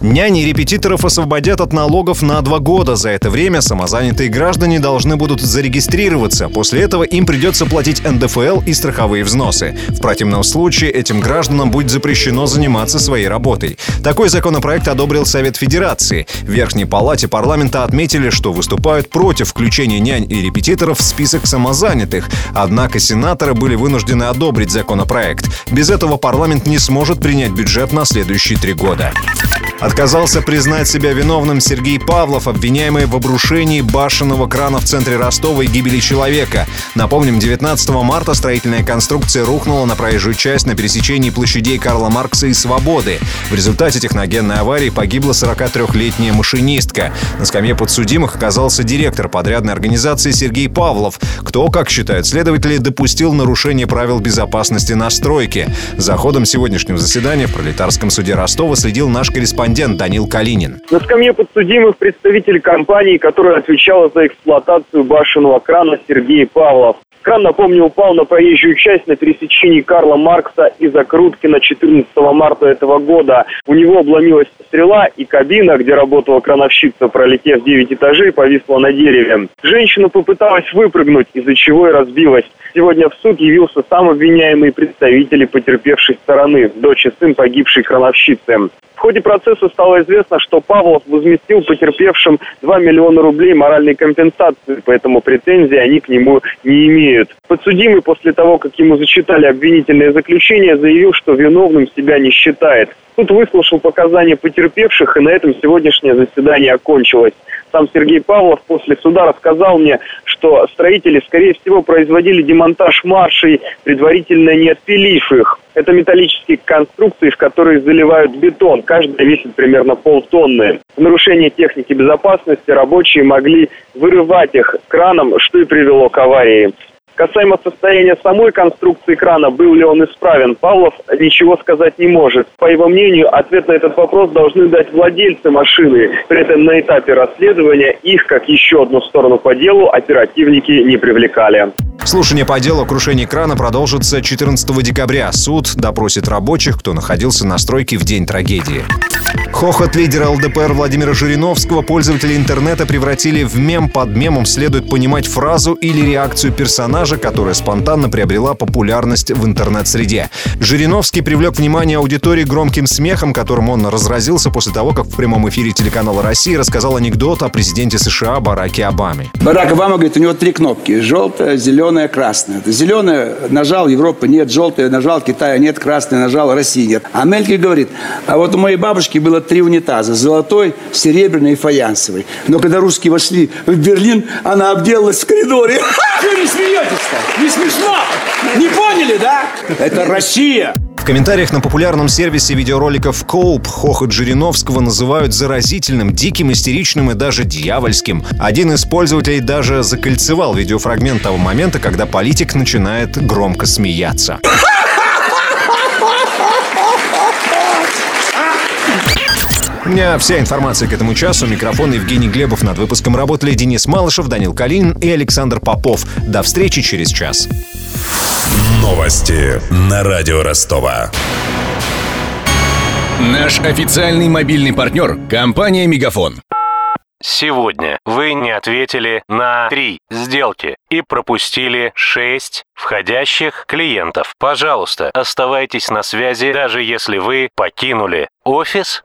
Няни репетиторов освободят от налогов на два года. За это время самозанятые граждане должны будут зарегистрироваться. После этого им придется платить НДФЛ и страховые взносы. В противном случае этим гражданам будет запрещено заниматься своей работой. Такой законопроект одобрил Совет Федерации. В Верхней Палате парламента отметили, что выступают против включения нянь и репетиторов в список самозанятых. Однако сенаторы были вынуждены одобрить законопроект. Без этого парламент не сможет принять бюджет на следующие три года. Отказался признать себя виновным Сергей Павлов, обвиняемый в обрушении башенного крана в центре Ростова и гибели человека. Напомним, 19 марта строительная конструкция рухнула на проезжую часть на пересечении площадей Карла Маркса и Свободы. В результате техногенной аварии погибла 43-летняя машинистка. На скамье подсудимых оказался директор подрядной организации Сергей Павлов. Кто, как считают следователи, допустил нарушение правил безопасности на стройке. За ходом сегодняшнего заседания в пролетарском суде Ростова следил наш корреспондент корреспондент Данил Калинин. На скамье подсудимых представитель компании, которая отвечала за эксплуатацию башенного крана Сергей Павлов. Кран, напомню, упал на проезжую часть на пересечении Карла Маркса и Закруткина 14 марта этого года. У него обломилась стрела и кабина, где работала крановщица, пролетев 9 этажей, повисла на дереве. Женщина попыталась выпрыгнуть, из-за чего и разбилась. Сегодня в суд явился сам обвиняемый представитель потерпевшей стороны, дочь и сын погибшей крановщицы. В ходе процесса стало известно, что Павлов возместил потерпевшим 2 миллиона рублей моральной компенсации, поэтому претензий они к нему не имеют. Подсудимый после того, как ему зачитали обвинительное заключение, заявил, что виновным себя не считает. Суд выслушал показания потерпевших, и на этом сегодняшнее заседание окончилось. Сам Сергей Павлов после суда рассказал мне, что строители, скорее всего, производили демонтаж маршей, предварительно не отпилив их. Это металлические конструкции, в которые заливают бетон. Каждая весит примерно полтонны. В нарушение техники безопасности рабочие могли вырывать их краном, что и привело к аварии. Касаемо состояния самой конструкции крана, был ли он исправен, Павлов ничего сказать не может. По его мнению, ответ на этот вопрос должны дать владельцы машины. При этом на этапе расследования их, как еще одну сторону по делу, оперативники не привлекали. Слушание по делу о крушении крана продолжится 14 декабря. Суд допросит рабочих, кто находился на стройке в день трагедии. Хохот лидера ЛДПР Владимира Жириновского пользователи интернета превратили в мем. Под мемом следует понимать фразу или реакцию персонажа, которая спонтанно приобрела популярность в интернет-среде. Жириновский привлек внимание аудитории громким смехом, которым он разразился после того, как в прямом эфире телеканала «Россия» рассказал анекдот о президенте США Бараке Обаме. Барак Обама говорит, у него три кнопки. Желтая, зеленая, красная. Зеленая нажал, Европы нет. Желтая нажал, Китая нет. Красная нажал, России нет. А Мельки говорит, а вот у моей бабушки было три унитаза. Золотой, серебряный и фаянсовый. Но когда русские вошли в Берлин, она обделалась в коридоре. Вы не смеетесь-то? Не смешно? Не поняли, да? Это Россия. В комментариях на популярном сервисе видеороликов Коуп хохот Жириновского называют заразительным, диким, истеричным и даже дьявольским. Один из пользователей даже закольцевал видеофрагмент того момента, когда политик начинает громко смеяться. У меня вся информация к этому часу. Микрофон Евгений Глебов. Над выпуском работали Денис Малышев, Данил Калинин и Александр Попов. До встречи через час. Новости на радио Ростова. Наш официальный мобильный партнер – компания «Мегафон». Сегодня вы не ответили на три сделки и пропустили шесть входящих клиентов. Пожалуйста, оставайтесь на связи, даже если вы покинули офис